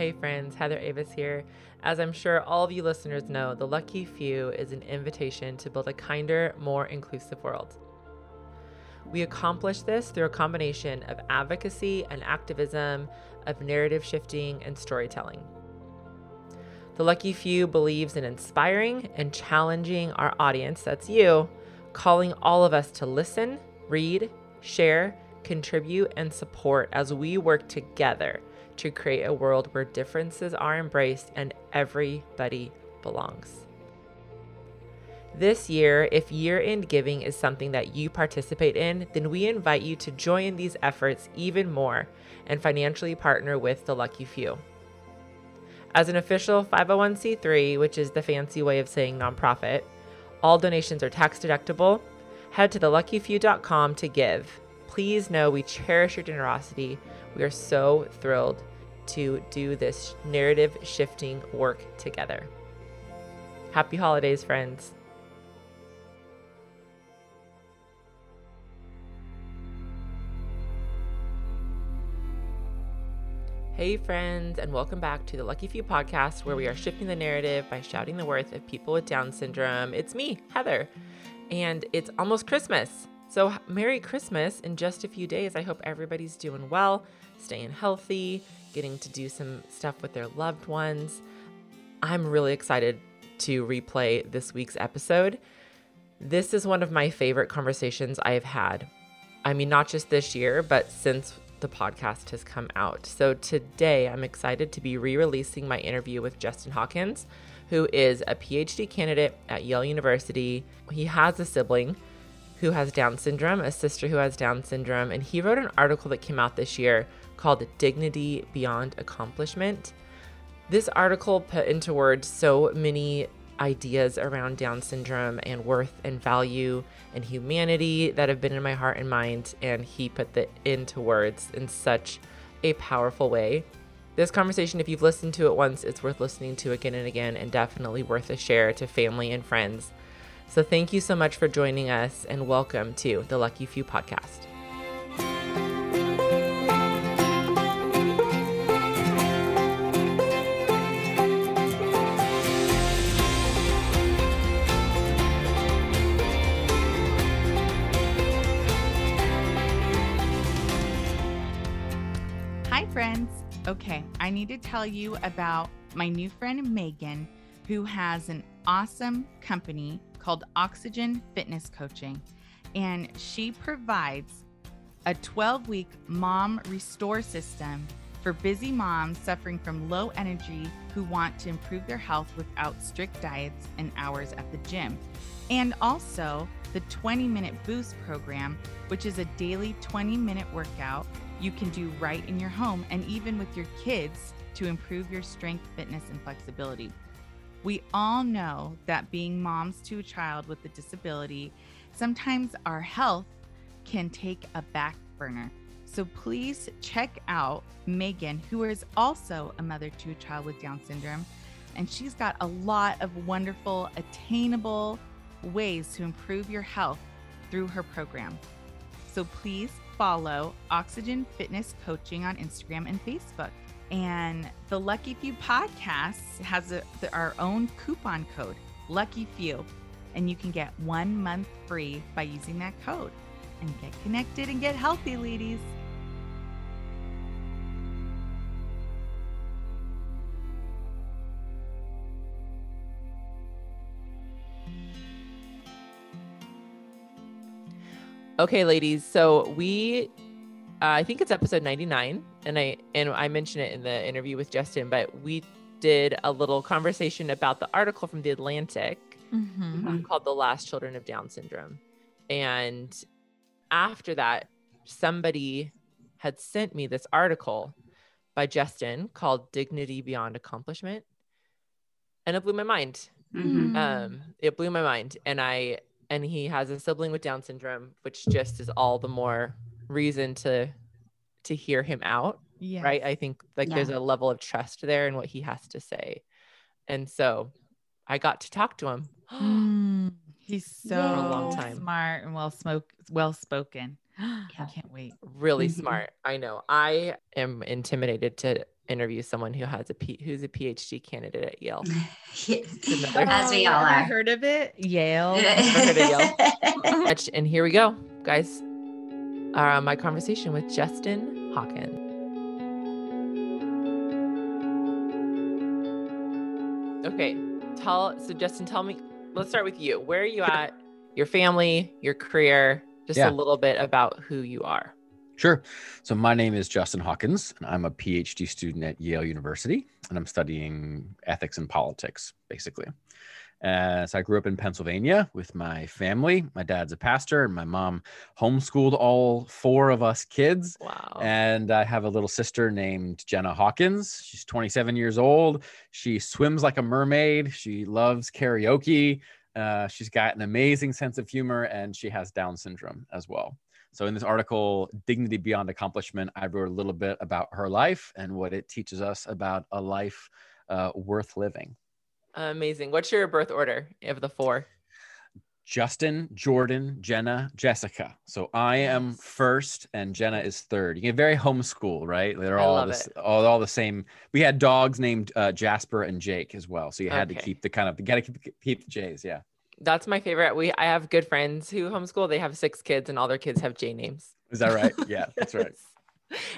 Hey friends, Heather Avis here. As I'm sure all of you listeners know, The Lucky Few is an invitation to build a kinder, more inclusive world. We accomplish this through a combination of advocacy and activism, of narrative shifting and storytelling. The Lucky Few believes in inspiring and challenging our audience, that's you, calling all of us to listen, read, share, contribute, and support as we work together to create a world where differences are embraced and everybody belongs. This year, if year end giving is something that you participate in, then we invite you to join these efforts even more and financially partner with the Lucky Few. As an official 501c3, which is the fancy way of saying nonprofit, all donations are tax deductible. Head to theluckyfew.com to give. Please know we cherish your generosity. We are so thrilled to do this narrative shifting work together. Happy holidays, friends. Hey, friends, and welcome back to the Lucky Few podcast, where we are shifting the narrative by shouting the worth of people with Down syndrome. It's me, Heather, and it's almost Christmas. So, Merry Christmas in just a few days. I hope everybody's doing well, staying healthy, getting to do some stuff with their loved ones. I'm really excited to replay this week's episode. This is one of my favorite conversations I have had. I mean, not just this year, but since the podcast has come out. So today I'm excited to be re releasing my interview with Justin Hawkins, who is a PhD candidate at Yale University. He has a sibling who has Down syndrome, a sister who has Down syndrome, and he wrote an article that came out this year called Dignity Beyond Accomplishment. This article put into words so many ideas around Down syndrome and worth and value and humanity that have been in my heart and mind. And he put that into words in such a powerful way. This conversation, if you've listened to it once, it's worth listening to again and again and definitely worth a share to family and friends. So thank you so much for joining us and welcome to the Lucky Few podcast. Okay, I need to tell you about my new friend Megan, who has an awesome company called Oxygen Fitness Coaching. And she provides a 12 week mom restore system for busy moms suffering from low energy who want to improve their health without strict diets and hours at the gym. And also the 20 minute boost program, which is a daily 20 minute workout you can do right in your home and even with your kids to improve your strength, fitness, and flexibility. We all know that being moms to a child with a disability, sometimes our health can take a back burner. So please check out Megan, who is also a mother to a child with Down syndrome. And she's got a lot of wonderful, attainable ways to improve your health through her program. So please follow Oxygen Fitness Coaching on Instagram and Facebook. And the Lucky Few podcast has a, the, our own coupon code, Lucky Few. And you can get one month free by using that code. And get connected and get healthy, ladies. Okay, ladies. So we, uh, I think it's episode 99, and I and I mentioned it in the interview with Justin, but we did a little conversation about the article from the Atlantic mm-hmm. called "The Last Children of Down Syndrome," and after that, somebody had sent me this article by Justin called "Dignity Beyond Accomplishment," and it blew my mind. Mm-hmm. Um, it blew my mind, and I and he has a sibling with Down syndrome, which just is all the more reason to to hear him out. Yes. Right. I think like yeah. there's a level of trust there in what he has to say. And so I got to talk to him. mm, he's so a long time. smart and well smoke well spoken. I can't wait. Really mm-hmm. smart. I know. I am intimidated to interview someone who has a P, who's a PhD candidate at Yale. As we all are. heard of it. Yale. heard of Much- and here we go, guys. Uh, my conversation with Justin Hawkins. Okay, tell so Justin, tell me. Let's start with you. Where are you at? Your family, your career, just Yeah. a little bit about who you are. Sure. So my name is Justin Hawkins, and I'm a PhD student at Yale University, and I'm studying ethics and politics, basically. Uh, so I grew up in Pennsylvania with my family. My dad's a pastor, and my mom homeschooled all four of us kids. Wow. And I have a little sister named Jenna Hawkins. She's 27 years old. She swims like a mermaid. She loves karaoke. Uh, she's got an amazing sense of humor, and she has Down syndrome as well. So, in this article, Dignity Beyond Accomplishment, I wrote a little bit about her life and what it teaches us about a life uh, worth living. Amazing. What's your birth order of the four? Justin, Jordan, Jenna, Jessica. So I am first and Jenna is third. You get very homeschool, right? They're I all all, all the same. We had dogs named uh, Jasper and Jake as well. So you had to keep the kind of, you got to keep, keep the J's. Yeah. That's my favorite. We I have good friends who homeschool. They have six kids, and all their kids have J names. Is that right? Yeah, that's right.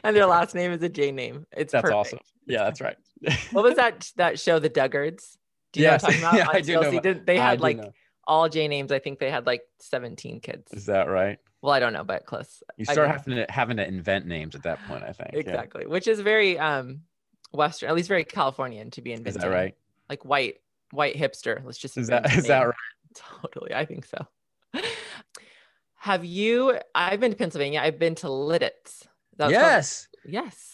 and their last name is a J name. It's That's perfect. awesome. Yeah, that's right. What was that that show, The Duggards? Do you Yes. know what I'm talking about? Yeah, I do know Did- they had like know. all J names. I think they had like 17 kids. Is that right? Well, I don't know, but close. You start having to, having to invent names at that point, I think. Yeah. exactly, which is very um Western, at least very Californian to be invented. Is that right? Like white, white hipster. Let's just Is that, is that right? Totally, I think so. Have you? I've been to Pennsylvania. I've been to Lititz. That's called- yes. yes.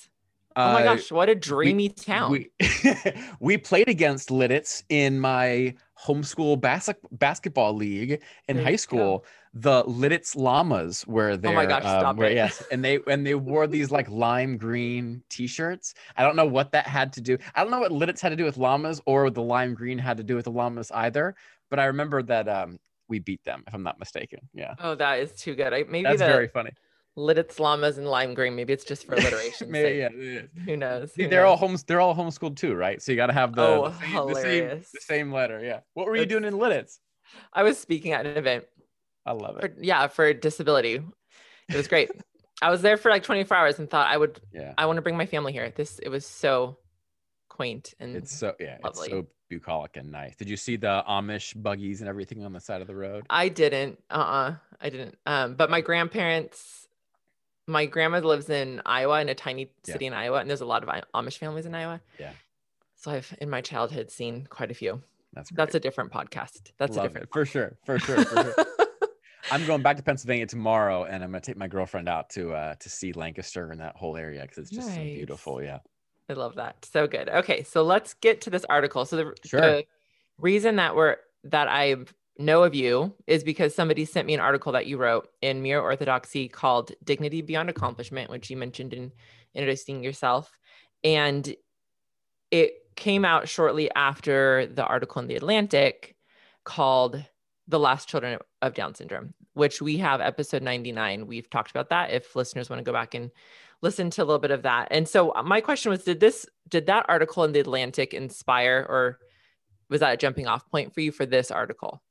Oh my Uh, gosh, what a dreamy town. We, we played against Lititz in my homeschool bas- basketball league in There high school. The Lititz Llamas were there. Oh my gosh, stop were- it. Yes, and they and they wore these like lime green T-shirts. I don't know what that had to do. I don't know what Lititz had to do with llamas or the lime green had to do with the llamas either. But I remember that um, we beat them, if I'm not mistaken. Yeah, oh, that is too good. I, maybe that's the very funny. Lititz llamas and lime green. Maybe it's just for alliteration. Maybe, sake. yeah, is. Who knows? See, Who they're all homes. They're all homeschooled too, right? So you got to have the, Oh, the, same, the, same, the same letter. Yeah. What were you doing in Lititz? I was speaking at an event. I love For, it. yeah, for disability. It was great. I was there for like 24 hours and thought I would. Yeah. I want to bring my family here. This it was so quaint and It's so yeah, Lovely. it's so bucolic and nice. Did you see the Amish buggies and everything on the side of the road? I didn't. Uh uh I didn't. Um, but my grandparents, my grandma lives in Iowa in a tiny Yeah. city in Iowa, and there's a lot of Amish families in Iowa. Yeah. So I've in my childhood seen quite a few. That's That's a different podcast. That's a different for sure, for sure, for sure. I'm going back to Pennsylvania tomorrow, and I'm gonna take my girlfriend out to uh to see Lancaster and that whole area because it's just so beautiful. Yeah. I love that. So good. Okay, so let's get to this article. So the, Sure. the reason that we're that I know of you is because somebody sent me an article that you wrote in Mere Orthodoxy called "Dignity Beyond Accomplishment," which you mentioned in introducing yourself, and it came out shortly after the article in the Atlantic called "The Last Children of Down Syndrome," which we have episode 99. We've talked about that. If listeners want to go back and listen to a little bit of that. And so uh, my question was did this did that article in the Atlantic inspire or was that a jumping off point for you for this article?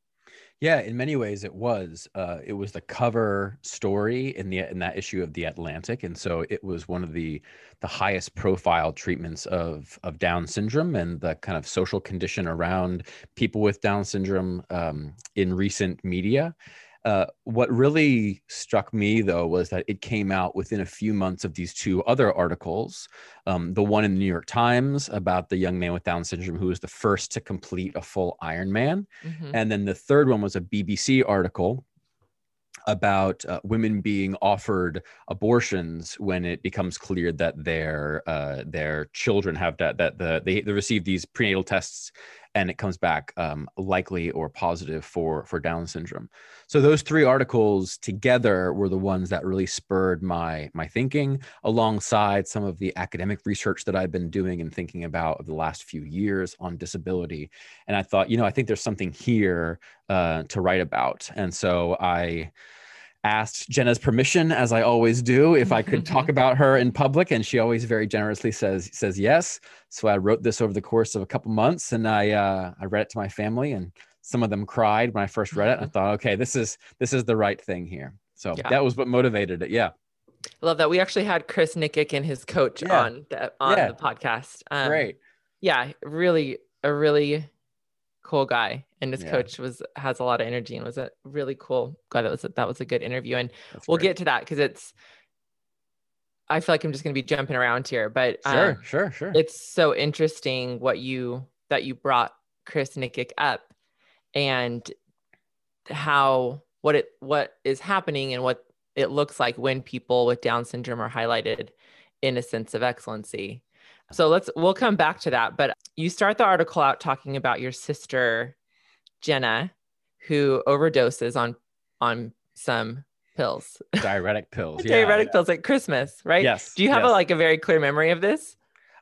Yeah, in many ways it was. Uh, it was the cover story in the in that issue of the Atlantic, and so it was one of the the highest profile treatments of of Down syndrome and the kind of social condition around people with Down syndrome um, in recent media. Uh, what really struck me though was that it came out within a few months of these two other articles. Um, the one in the New York Times about the young man with Down syndrome who was the first to complete a full Ironman, Mhm. and then the third one was a BBC article about uh, women being offered abortions when it becomes clear that their uh, their children have that that the they, they receive these prenatal tests and it comes back um, likely or positive for for Down syndrome. So those three articles together were the ones that really spurred my my thinking, alongside some of the academic research that I've been doing and thinking about over the last few years on disability. And I thought, you know, I think there's something here uh, to write about. And so I asked Jenna's permission, as I always do, if I could talk about her in public, and she always very generously says says yes. So I wrote this over the course of a couple months, and I uh, I read it to my family, and some of them cried when I first read it. I thought, okay, this is this is the right thing here. So Yeah. that was what motivated it. Yeah, I love that. We actually had Chris Nikic and his coach Yeah. on the on Yeah. the podcast. Um, great. Yeah, really a really cool guy. And his Yeah. coach was has a lot of energy and was a really cool guy. That was a, that was a good interview. And That's we'll great. get to that because it's I feel like I'm just gonna be jumping around here, but sure, um, sure, sure. it's so interesting what you that you brought Chris Nikic up and how what it what is happening and what it looks like when people with Down syndrome are highlighted in a sense of excellency. So let's we'll come back to that. But you start the article out talking about your sister Jenna, who overdoses on on some pills, Diuretic pills. yeah, diuretic pills at Christmas, right? Yes. Do you have a like a very clear memory of this?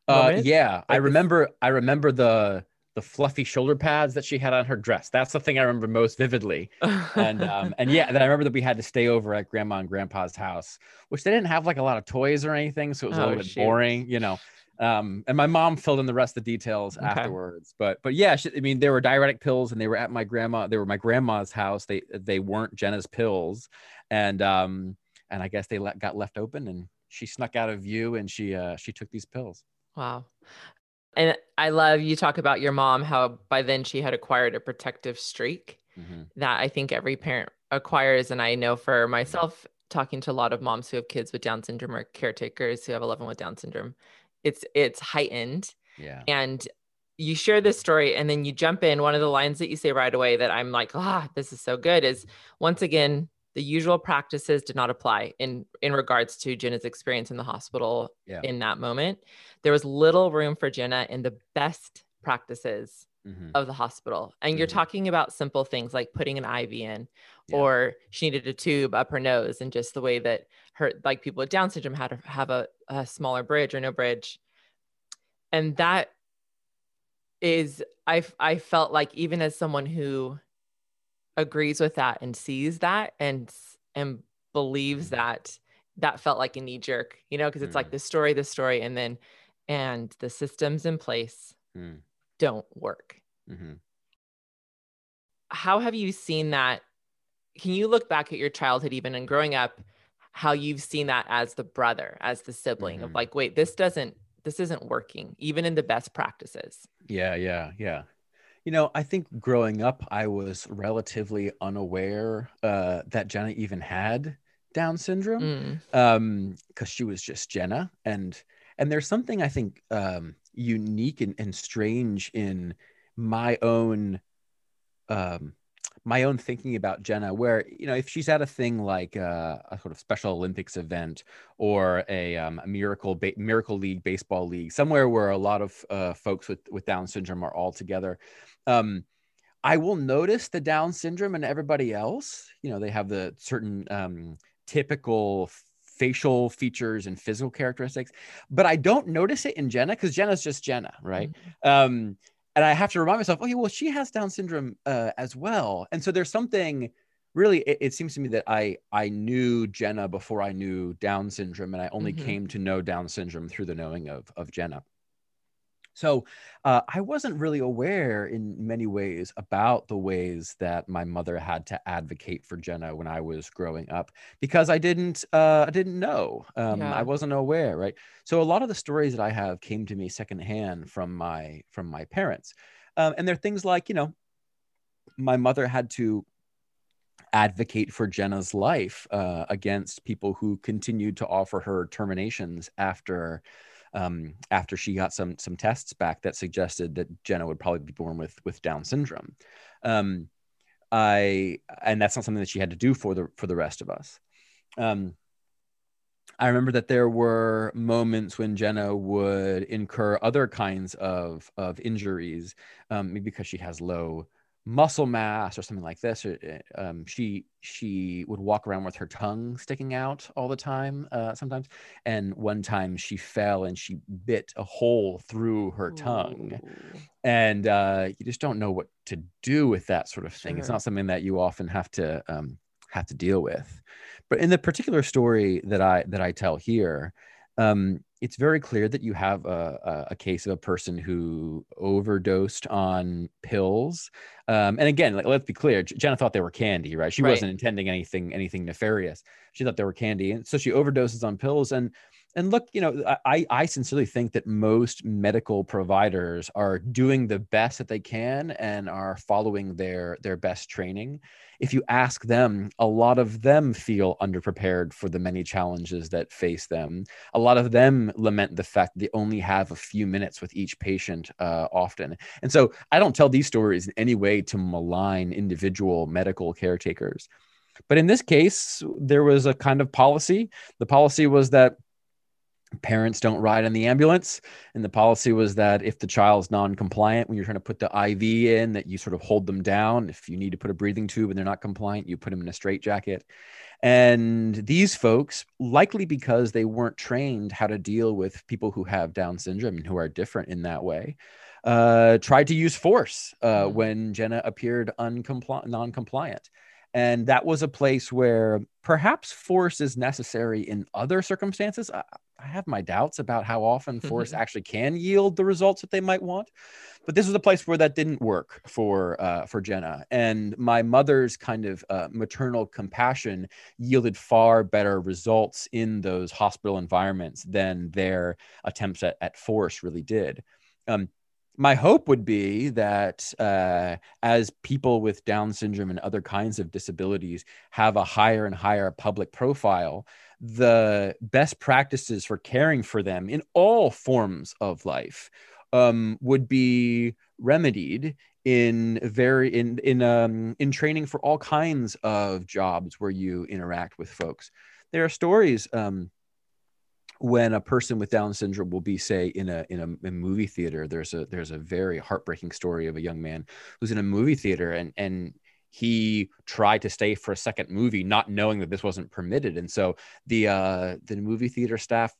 Uh, yeah, I Like this- remember. I remember the the fluffy shoulder pads that she had on her dress. That's the thing I remember most vividly. And um, and yeah, then I remember that we had to stay over at grandma and grandpa's house, which they didn't have like a lot of toys or anything, so it was a Oh, little bit shoot. boring, you know. Um, and my mom filled in the rest of the details Okay. afterwards. But but yeah, she, I mean, there were diuretic pills, and they were at my grandma. They were my grandma's house. They they weren't Jenna's pills, and um and I guess they let, got left open, and she snuck out of view, and she uh she took these pills. Wow. And I love you talk about your mom, how by then she had acquired a protective streak Mhm. that I think every parent acquires. And I know for myself, talking to a lot of moms who have kids with Down syndrome or caretakers who have a loved one with Down syndrome, it's it's heightened. Yeah. And you share this story and then you jump in. One of the lines that you say right away that I'm like, ah, this is so good is once again, the usual practices did not apply in in regards to Jenna's experience in the hospital Yeah. in that moment. There was little room for Jenna in the best practices Mhm. of the hospital. And you're Mhm. talking about simple things like putting an IV in, Yeah. or she needed a tube up her nose, and just the way that her like people with Down syndrome had to have a, a smaller bridge or no bridge. And that is, I, I felt like even as someone who agrees with that and sees that and and believes that that felt like a knee jerk, you know, because it's like Mm. the story, the story, and then and the systems in place Mm. Don't work. Mhm. How have you seen that? Can you look back at your childhood, even and growing up, how you've seen that as the brother, as the sibling of Mhm. like, wait, this doesn't, this isn't working, even in the best practices. Yeah, yeah, yeah. You know, I think growing up, I was relatively unaware uh, that Jenna even had Down syndrome, Mm, um, because she was just Jenna, and and there's something I think um, unique and, and strange in my own um, my own thinking about Jenna, where you know if she's at a thing like uh, a sort of Special Olympics event or a, um, a miracle ba- miracle league baseball league, somewhere where a lot of uh, folks with with Down syndrome are all together, um, I will notice the Down syndrome and everybody else. You know, they have the certain um, typical facial features and physical characteristics, but I don't notice it in Jenna because Jenna's just Jenna, right? mhm. um and i have to remind myself okay well she has down syndrome uh, as well and so there's something really it, it seems to me that i i knew jenna before i knew down syndrome and i only Mhm. came to know down syndrome through the knowing of of jenna so uh, i wasn't really aware in many ways about the ways that my mother had to advocate for jenna when i was growing up because i didn't uh, i didn't know um, Yeah. i wasn't aware right so a lot of the stories that I have came to me secondhand from my from my parents, um, and they're things like you know, my mother had to advocate for Jenna's life uh, against people who continued to offer her terminations after um, after she got some some tests back that suggested that Jenna would probably be born with with Down syndrome. Um, I and that's not something that she had to do for the for the rest of us. Um, I remember that there were moments when Jenna would incur other kinds of of injuries, um, maybe because she has low muscle mass or something like this. Uh, um, she she would walk around with her tongue sticking out all the time, uh, sometimes. And one time she fell and she bit a hole through her tongue and uh, you just don't know what to do with that sort of thing. It's not something that you often have to um, have to deal with. But in the particular story that I that I tell here, um, it's very clear that you have a, a, case of a person who overdosed on pills. Um, and again, like, let's be clear, Jenna thought they were candy, right? She right. wasn't intending anything anything nefarious. She thought they were candy, and so she overdoses on pills. And and look, you know, I, I sincerely think that most medical providers are doing the best that they can and are following their their best training. If you ask them, a lot of them feel underprepared for the many challenges that face them. A lot of them lament the fact they only have a few minutes with each patient uh, often. And so I don't tell these stories in any way to malign individual medical caretakers. But in this case, there was a kind of policy. The policy was that parents don't ride in the ambulance and the policy was that if the child's non-compliant when you're trying to put the iv in that you sort of hold them down if you need to put a breathing tube and they're not compliant you put them in a straitjacket and these folks likely because they weren't trained how to deal with people who have down syndrome and who are different in that way uh, tried to use force uh, mm-hmm. when jenna appeared uncompli- non-compliant and that was a place where perhaps force is necessary in other circumstances. I, have my doubts about how often force actually can yield the results that they might want. But this was a place where that didn't work for uh, for Jenna, and my mother's kind of uh, maternal compassion yielded far better results in those hospital environments than their attempts at, at force really did. Um, my hope would be that uh, as people with Down syndrome and other kinds of disabilities have a higher and higher public profile, the best practices for caring for them in all forms of life um, would be remedied in very in in um, in training for all kinds of jobs where you interact with folks. There are stories. Um, when a person with Down syndrome will be, say, in a in a, a, movie theater, there's a there's a very heartbreaking story of a young man who's in a movie theater and and he tried to stay for a second movie, not knowing that this wasn't permitted, and so the uh, the movie theater staff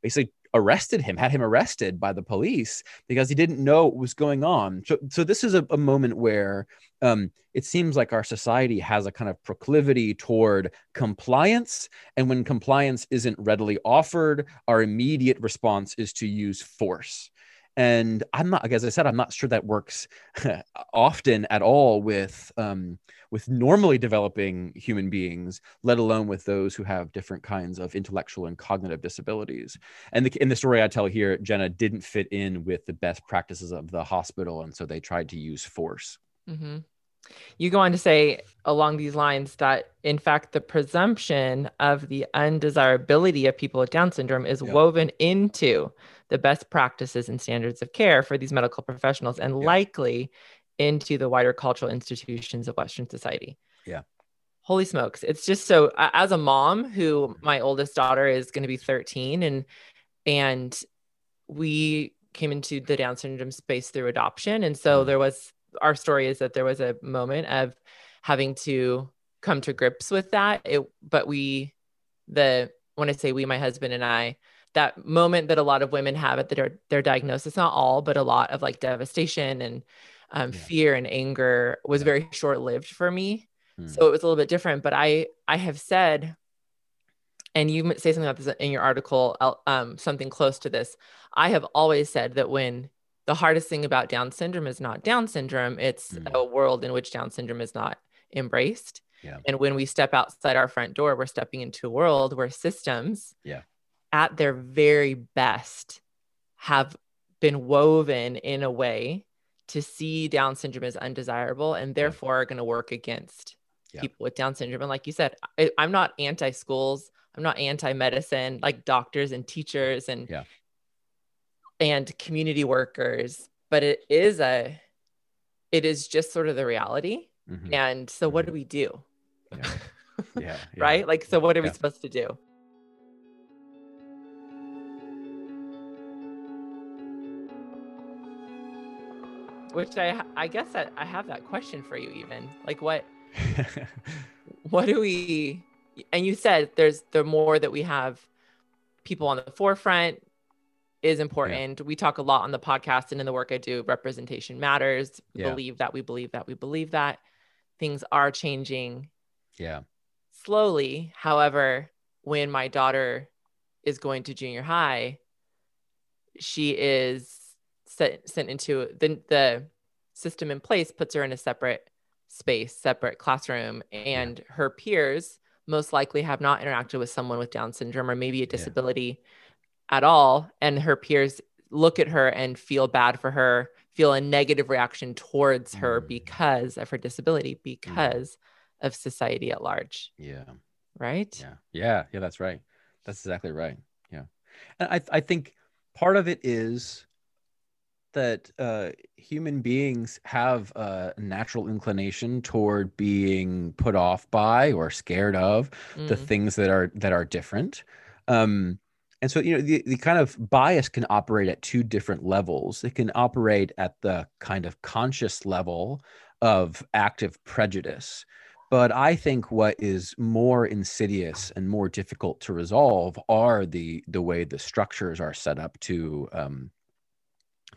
basically arrested him, had him arrested by the police because he didn't know what was going on. So, so this is a, a moment where um, it seems like our society has a kind of proclivity toward compliance. And when compliance isn't readily offered, our immediate response is to use force and i'm not as i said i'm not sure that works often at all with um, with normally developing human beings let alone with those who have different kinds of intellectual and cognitive disabilities and the, in the story i tell here jenna didn't fit in with the best practices of the hospital and so they tried to use force mm-hmm. You go on to say along these lines that, in fact, the presumption of the undesirability of people with Down syndrome is yeah. woven into the best practices and standards of care for these medical professionals and yeah. likely into the wider cultural institutions of Western society. Yeah. Holy smokes. It's just so as a mom who my oldest daughter is going to be 13 and and we came into the down syndrome space through adoption and so mm. there was our story is that there was a moment of having to come to grips with that it but we the when i say we my husband and i that moment that a lot of women have at their their diagnosis not all but a lot of like devastation and um, yeah. fear and anger was yeah. very short lived for me hmm. so it was a little bit different but i i have said and you say something about this in your article um, something close to this i have always said that when the hardest thing about down syndrome is not down syndrome it's hmm. a world in which down syndrome is not embraced yeah. and when we step outside our front door we're stepping into a world where systems yeah at their very best have been woven in a way to see Down syndrome as undesirable and therefore are going to work against yeah. people with Down syndrome. And like you said, I, am not anti schools, I'm not anti medicine, like doctors and teachers and yeah. and community workers, but it is a it is just sort of the reality. Mm-hmm. And so, what do we do? Yeah. yeah right? Like, so what are we supposed to do? Which I I guess I, I have that question for you even like what what do we and you said there's the more that we have people on the forefront is important. Yeah. We talk a lot on the podcast and in the work I do. Representation matters. Yeah. Believe that we believe that we believe that things are changing. Yeah. slowly. However, when my daughter is going to junior high, she is sent, sent into the, the system in place puts her in a separate space, separate classroom, and yeah. her peers most likely have not interacted with someone with Down syndrome or maybe a disability yeah. at all. And her peers look at her and feel bad for her, feel a negative reaction towards her mm. because of her disability, because mm. of society at large. Yeah. Right? Yeah. Yeah. Yeah. That's right. That's exactly right. Yeah. And I, I think part of it is that uh, human beings have a natural inclination toward being put off by or scared of mm. the things that are that are different. Um, and so, you know, the, the kind of bias can operate at two different levels. It can operate at the kind of conscious level of active prejudice. But I think what is more insidious and more difficult to resolve are the the way the structures are set up to um,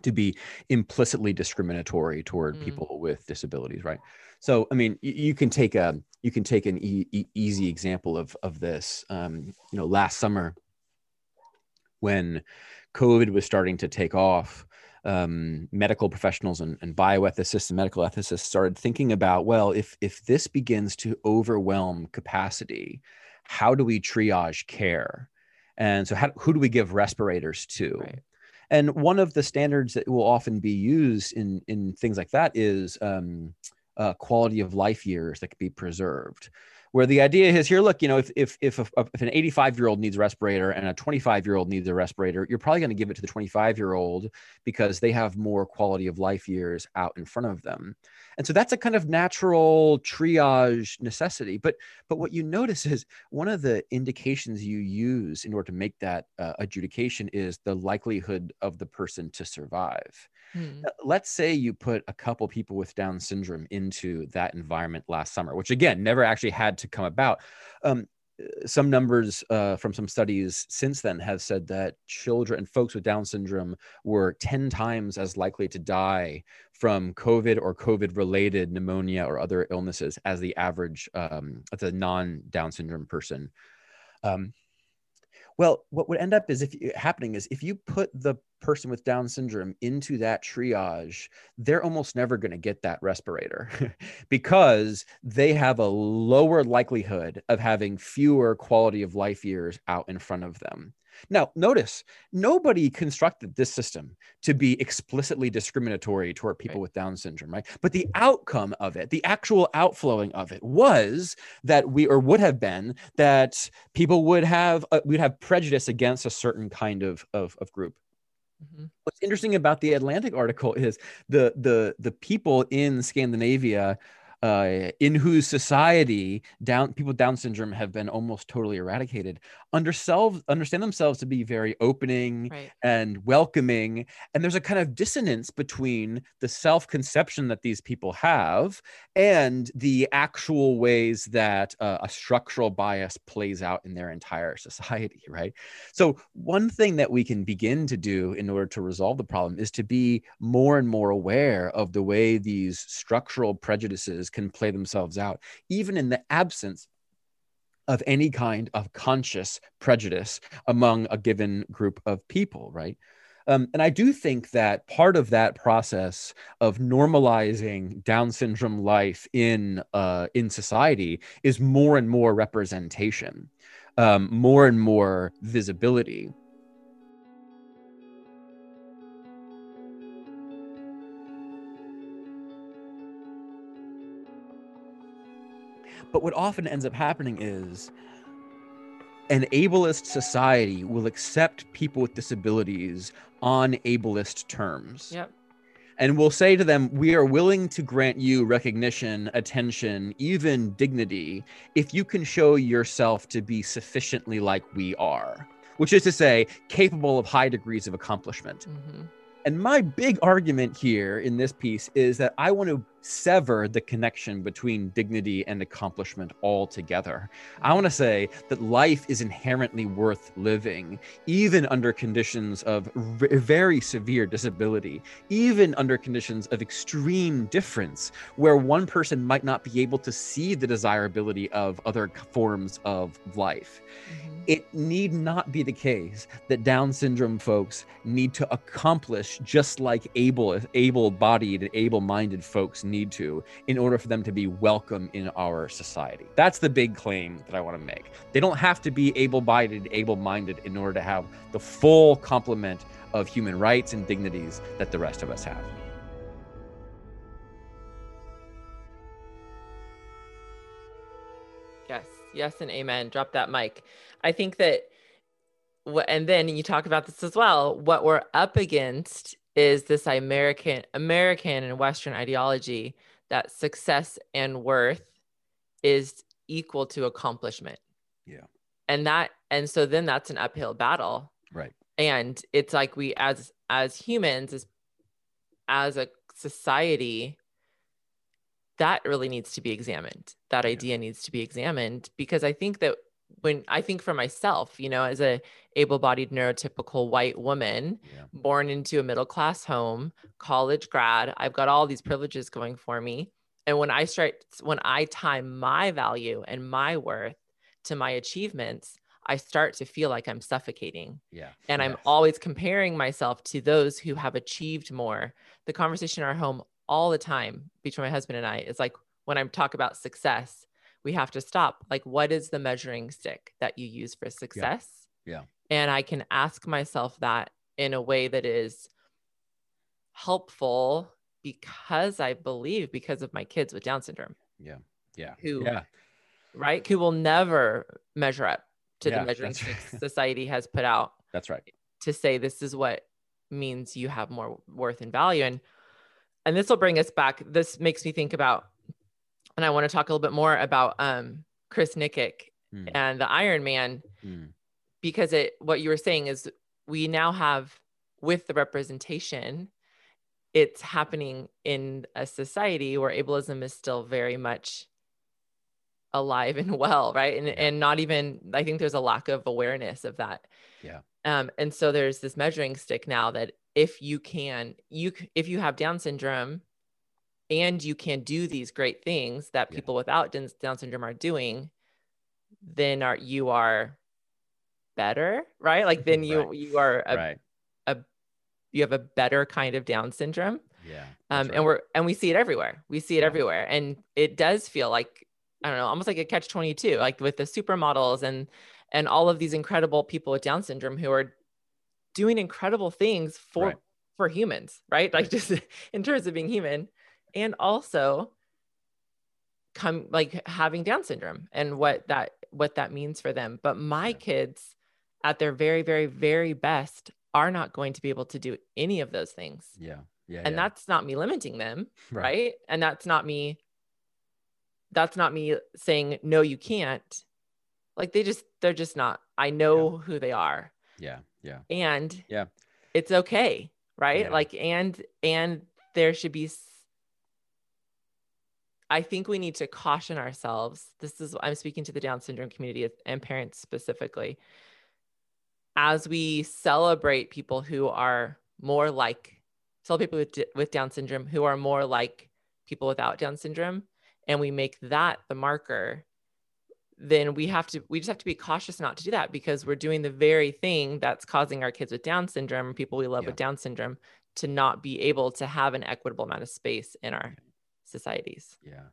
to be implicitly discriminatory toward mm. people with disabilities right so i mean you, you can take a you can take an e- e- easy example of of this um, you know last summer when covid was starting to take off um, medical professionals and, and bioethicists and medical ethicists started thinking about well if if this begins to overwhelm capacity how do we triage care and so how, who do we give respirators to right. And one of the standards that will often be used in in things like that is um, uh, quality of life years that can be preserved where the idea is here look you know if if if, a, if an 85 year old needs a respirator and a 25 year old needs a respirator you're probably going to give it to the 25 year old because they have more quality of life years out in front of them. And so that's a kind of natural triage necessity. But but what you notice is one of the indications you use in order to make that uh, adjudication is the likelihood of the person to survive Hmm. Uh, let's say you put a couple people with Down syndrome into that environment last summer, which again never actually had to come about. Um, uh, some numbers uh, from some studies since then have said that children and folks with Down syndrome were 10 times as likely to die from COVID or COVID related pneumonia or other illnesses as the average, um, as a non Down syndrome person. Um, well, what would end up is if happening is if you put the person with Down syndrome into that triage, they're almost never going to get that respirator because they have a lower likelihood of having fewer quality of life years out in front of them. Now, notice nobody constructed this system to be explicitly discriminatory toward people right. with Down syndrome, right? But the outcome of it, the actual outflowing of it, was that we, or would have been, that people would have, uh, we'd have prejudice against a certain kind of, of, of group. Mm-hmm. What's interesting about the Atlantic article is the the the people in Scandinavia uh, in whose society down people with Down syndrome have been almost totally eradicated, understand themselves to be very opening right. and welcoming. And there's a kind of dissonance between the self-conception that these people have and the actual ways that uh, a structural bias plays out in their entire society, right? So one thing that we can begin to do in order to resolve the problem is to be more and more aware of the way these structural prejudices can play themselves out, even in the absence of any kind of conscious prejudice among a given group of people, right? Um, and I do think that part of that process of normalizing Down syndrome life in uh, in society is more and more representation, um, more and more visibility. But what often ends up happening is an ableist society will accept people with disabilities on ableist terms. Yep. And will say to them, We are willing to grant you recognition, attention, even dignity, if you can show yourself to be sufficiently like we are, which is to say, capable of high degrees of accomplishment. Mm-hmm. And my big argument here in this piece is that I want to sever the connection between dignity and accomplishment altogether. I want to say that life is inherently worth living, even under conditions of very severe disability, even under conditions of extreme difference, where one person might not be able to see the desirability of other forms of life. Mm-hmm. It need not be the case that Down syndrome folks need to accomplish just like able able-bodied and able-minded folks need to in order for them to be welcome in our society. That's the big claim that I want to make. They don't have to be able-bodied, able-minded in order to have the full complement of human rights and dignities that the rest of us have. Yes, yes, and amen. Drop that mic. I think that, and then you talk about this as well. What we're up against is this American, American and Western ideology that success and worth is equal to accomplishment. Yeah. And that, and so then that's an uphill battle. Right. And it's like we, as as humans, as as a society, that really needs to be examined. That yeah. idea needs to be examined because I think that when I think for myself, you know, as a able-bodied neurotypical white woman yeah. born into a middle-class home, college grad, I've got all these privileges going for me. And when I start when I tie my value and my worth to my achievements, I start to feel like I'm suffocating. Yeah. And yes. I'm always comparing myself to those who have achieved more. The conversation in our home all the time between my husband and I is like when I talk about success, we have to stop. Like, what is the measuring stick that you use for success? Yeah. yeah. And I can ask myself that in a way that is helpful because I believe because of my kids with Down syndrome. Yeah. Yeah. Who, yeah. right? Who will never measure up to yeah, the measuring stick right. society has put out. That's right. To say this is what means you have more worth and value. And and this will bring us back. This makes me think about and I want to talk a little bit more about um, Chris Nikic mm. and the Ironman mm. because it what you were saying is we now have with the representation it's happening in a society where ableism is still very much alive and well right and, yeah. and not even i think there's a lack of awareness of that yeah um and so there's this measuring stick now that if you can you if you have down syndrome and you can do these great things that people yeah. without Down syndrome are doing, then are you are better, right? Like then you right. you are a, right. a you have a better kind of Down syndrome. Yeah. Um, right. and we're and we see it everywhere. We see it yeah. everywhere, and it does feel like I don't know, almost like a catch twenty two, like with the supermodels and and all of these incredible people with Down syndrome who are doing incredible things for for humans, right? Like just in terms of being human and also come like having down syndrome and what that what that means for them. But my kids at their very very very best are not going to be able to do any of those things. Yeah. Yeah and yeah. that's not me limiting them right. right? And that's not me that's not me saying no you can't. Like they just they're just not. I know yeah. who they are. Yeah yeah. And yeah. it's okay right? Yeah. like and and there should be I think we need to caution ourselves. This is, I'm speaking to the Down syndrome community and parents specifically. As we celebrate people who are more like, celebrate people with, with Down syndrome who are more like people without Down syndrome, and we make that the marker, then we have to, we just have to be cautious not to do that because we're doing the very thing that's causing our kids with Down syndrome, people we love yeah. with Down syndrome, to not be able to have an equitable amount of space in our societies. Yeah.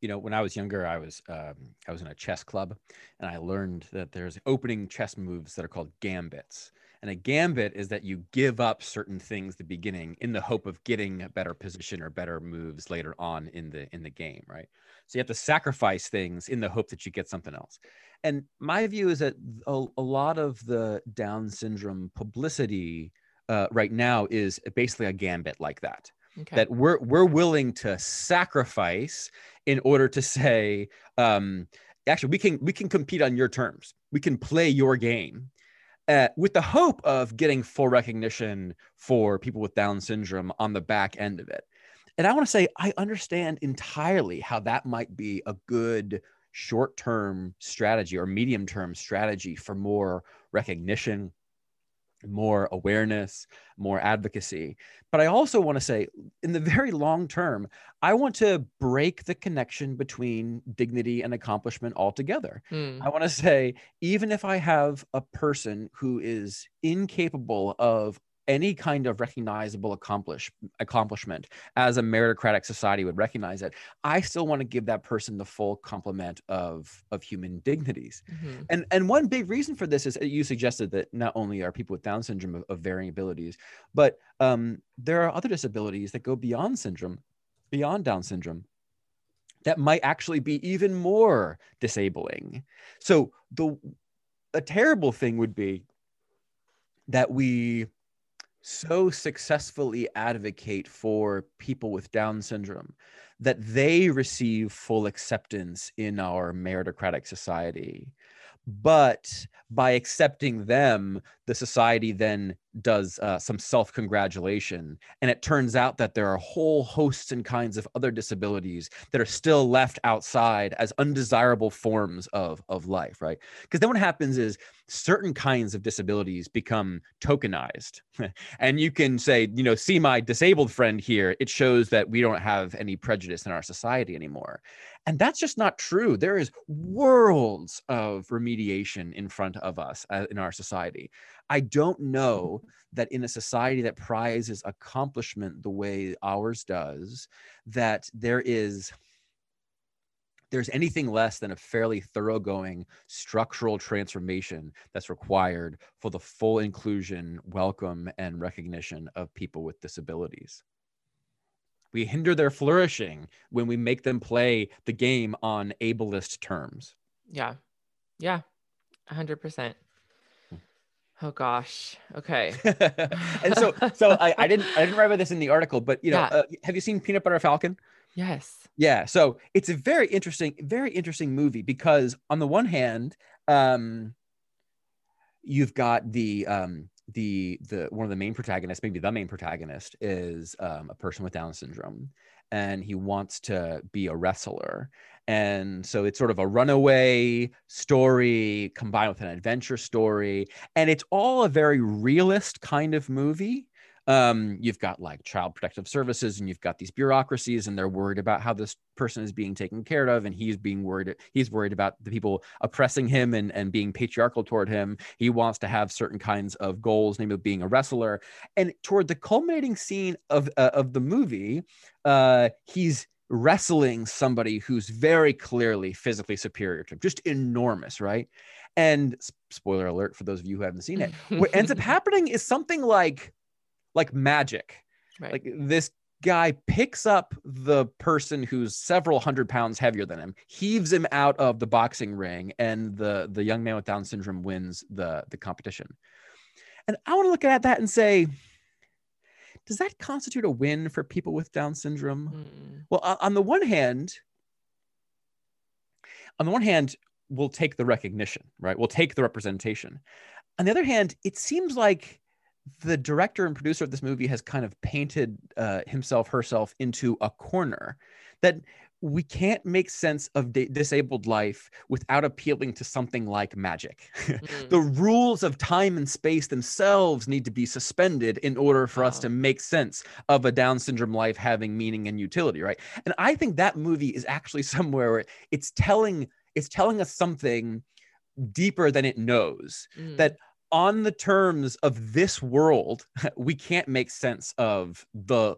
You know, when I was younger, I was um, I was in a chess club, and I learned that there's opening chess moves that are called gambits. And a gambit is that you give up certain things the beginning in the hope of getting a better position or better moves later on in the in the game, right? So you have to sacrifice things in the hope that you get something else. And my view is that a, a lot of the Down syndrome publicity uh, right now is basically a gambit like that okay. that we're we're willing to sacrifice in order to say um, actually we can we can compete on your terms we can play your game uh, with the hope of getting full recognition for people with down syndrome on the back end of it and I want to say I understand entirely how that might be a good short-term strategy or medium-term strategy for more recognition more awareness, more advocacy. But I also want to say, in the very long term, I want to break the connection between dignity and accomplishment altogether. Mm. I want to say, even if I have a person who is incapable of any kind of recognizable accomplish accomplishment as a meritocratic society would recognize it i still want to give that person the full complement of of human dignities mm-hmm. and and one big reason for this is you suggested that not only are people with down syndrome of, of varying abilities but um, there are other disabilities that go beyond syndrome beyond down syndrome that might actually be even more disabling so the a terrible thing would be that we so successfully advocate for people with Down syndrome that they receive full acceptance in our meritocratic society. But by accepting them, the society then does uh, some self congratulation. And it turns out that there are whole hosts and kinds of other disabilities that are still left outside as undesirable forms of, of life, right? Because then what happens is certain kinds of disabilities become tokenized. and you can say, you know, see my disabled friend here. It shows that we don't have any prejudice in our society anymore. And that's just not true. There is worlds of remediation in front of us uh, in our society. I don't know that in a society that prizes accomplishment the way ours does, that there is there's anything less than a fairly thoroughgoing structural transformation that's required for the full inclusion, welcome, and recognition of people with disabilities. We hinder their flourishing when we make them play the game on ableist terms. Yeah. Yeah. 100%. Oh gosh. Okay. and so, so I, I, didn't, I didn't write about this in the article, but you know, yeah. uh, have you seen Peanut Butter Falcon? Yes. Yeah. So it's a very interesting, very interesting movie because on the one hand, um, you've got the um, the the one of the main protagonists, maybe the main protagonist, is um, a person with Down syndrome, and he wants to be a wrestler, and so it's sort of a runaway story combined with an adventure story. And it's all a very realist kind of movie. Um, you've got like child protective services and you've got these bureaucracies and they're worried about how this person is being taken care of and he's being worried he's worried about the people oppressing him and, and being patriarchal toward him. He wants to have certain kinds of goals namely being a wrestler. And toward the culminating scene of uh, of the movie uh, he's wrestling somebody who's very clearly physically superior to him, just enormous, right? And spoiler alert for those of you who haven't seen it, what ends up happening is something like like magic. Right. Like this guy picks up the person who's several hundred pounds heavier than him, heaves him out of the boxing ring, and the the young man with Down syndrome wins the the competition. And I want to look at that and say, does that constitute a win for people with Down syndrome? Mm. Well, on the one hand, on the one hand, we'll take the recognition, right? We'll take the representation. On the other hand, it seems like the director and producer of this movie has kind of painted uh, himself, herself into a corner that we can't make sense of di- disabled life without appealing to something like magic. Mm. the rules of time and space themselves need to be suspended in order for us to make sense of a Down syndrome life having meaning and utility, right? And I think that movie is actually somewhere where it's telling it's telling us something deeper than it knows mm. that on the terms of this world we can't make sense of the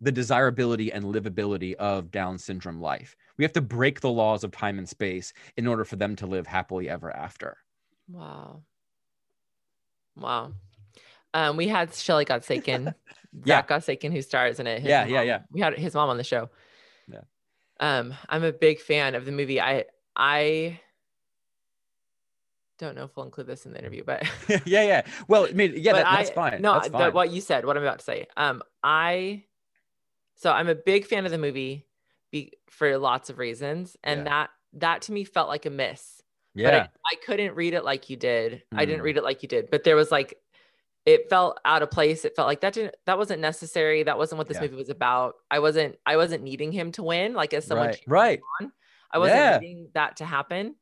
the desirability and livability of Down syndrome life. We have to break the laws of time and space in order for them to live happily ever after. Wow. Wow. Um, we had Shelly Gottsagen, yeah. Zack who stars in it. His yeah, mom, yeah, yeah. We had his mom on the show. Yeah. Um, I'm a big fan of the movie. I I don't know if we'll include this in the interview, but yeah, yeah. Well, I mean, yeah, that, that's I, fine. No, that's fine. The, what you said, what I'm about to say. Um, I so I'm a big fan of the movie be, for lots of reasons. And yeah. that that to me felt like a miss. Yeah. I, I, couldn't read it like you did. Mm. I didn't hmm. read it like you did. But there was like it felt out of place. It felt like that didn't that wasn't necessary. That wasn't what this Yeah. movie was about. I wasn't I wasn't needing him to win. Like as someone right. Right. on, I wasn't Yeah. needing that to happen.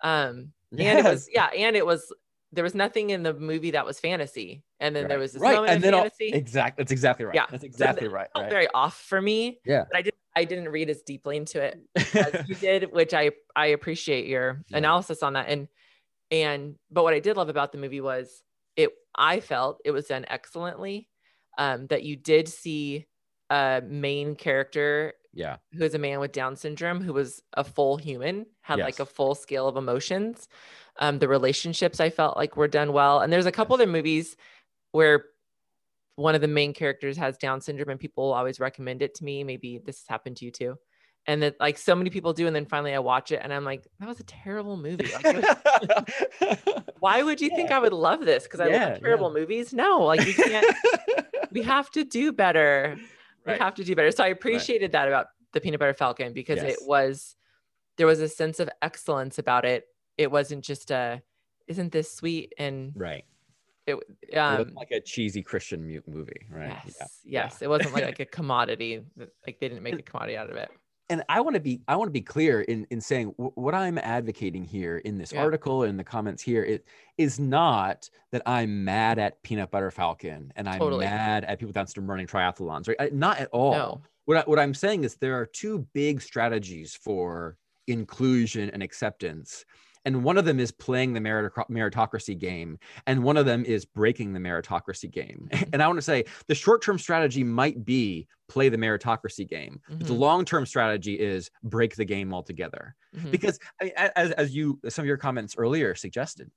Um, and it was yeah, and it was there was nothing in the movie that was fantasy, and then there was this right. moment and of then all- fantasy. exactly. That's exactly right. Yeah. That's exactly it right. right. very off for me. Yeah. But I didn't I didn't read as deeply into it as you did, which I I appreciate your Yeah. analysis on that. And and but what I did love about the movie was it I felt it was done excellently. Um, that you did see a main character yeah. who is a man with Down syndrome who was a full human, had like a full scale of emotions. Um, the relationships I felt like were done well. And there's a couple Yes. other movies where one of the main characters has Down syndrome and people always recommend it to me. Maybe this has happened to you too. And that like so many people do. And then finally I watch it and I'm like, that was a terrible movie. Like, why would you think I would love this? Because I Yeah, love terrible movies. No, like we can't, we have to do better we have to do better. So I appreciated that about the peanut butter falcon because Yes. it was there was a sense of excellence about it. It wasn't just a isn't this sweet and right. it it um wasn't like a cheesy Christian movie, right? yes Yeah. yes it wasn't like, like a commodity like they didn't make a commodity out of it. And I want to be I want to be clear in in saying w- what I'm advocating here in this Yeah. article and the comments here it is not that I'm mad at Peanut Butter Falcon and I'm Totally. mad at people that's running triathlons, right? I- not at all. No. What I, what I'm saying is there are two big strategies for inclusion and acceptance. And one of them is playing the meritocracy game, and one of them is breaking the meritocracy game. Mhm. And I want to say the short term strategy might be play the meritocracy game, but the long term strategy is break the game altogether. Mhm. Because I mean, a- as, as you, some of your comments earlier suggested,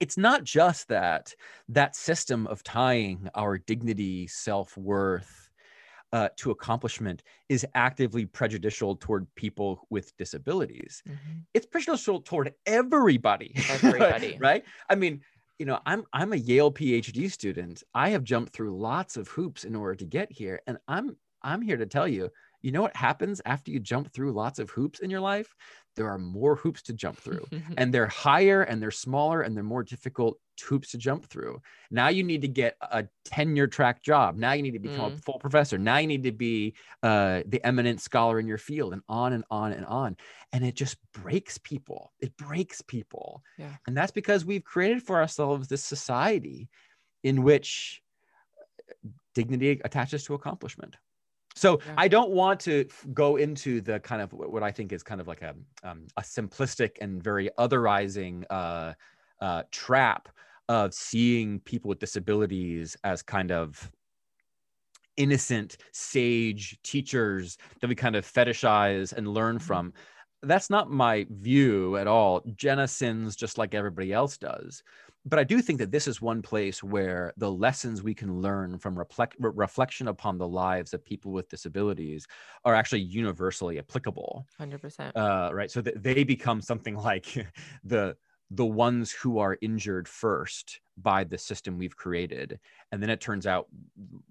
it's not just that that system of tying our dignity, self worth, uh, to accomplishment is actively prejudicial toward people with disabilities. Mhm. It's prejudicial toward everybody. Everybody. right? I mean, you know, I'm I'm a Yale PhD student. I have jumped through lots of hoops in order to get here, and I'm I'm here to tell you, you know what happens after you jump through lots of hoops in your life? There are more hoops to jump through and they're higher and they're smaller and they're more difficult hoops to jump through. Now you need to get a tenure track job. Now you need to become a full professor. Now you need to be uh, the eminent scholar in your field, and on and on and on. And it just breaks people. It breaks people. Yeah. And that's because we've created for ourselves this society in which dignity attaches to accomplishment. So Yeah. I don't want to go into the kind of what I think is kind of like a um, a simplistic and very otherizing uh, uh, trap of seeing people with disabilities as kind of innocent sage teachers that we kind of fetishize and learn Mhm. from. That's not my view at all. Jenna sins just like everybody else does. But I do think that this is one place where the lessons we can learn from reflect, re- reflection upon the lives of people with disabilities are actually universally applicable Hundred percent. uh, right? So that they become something like the the ones who are injured first by the system we've created, and then it turns out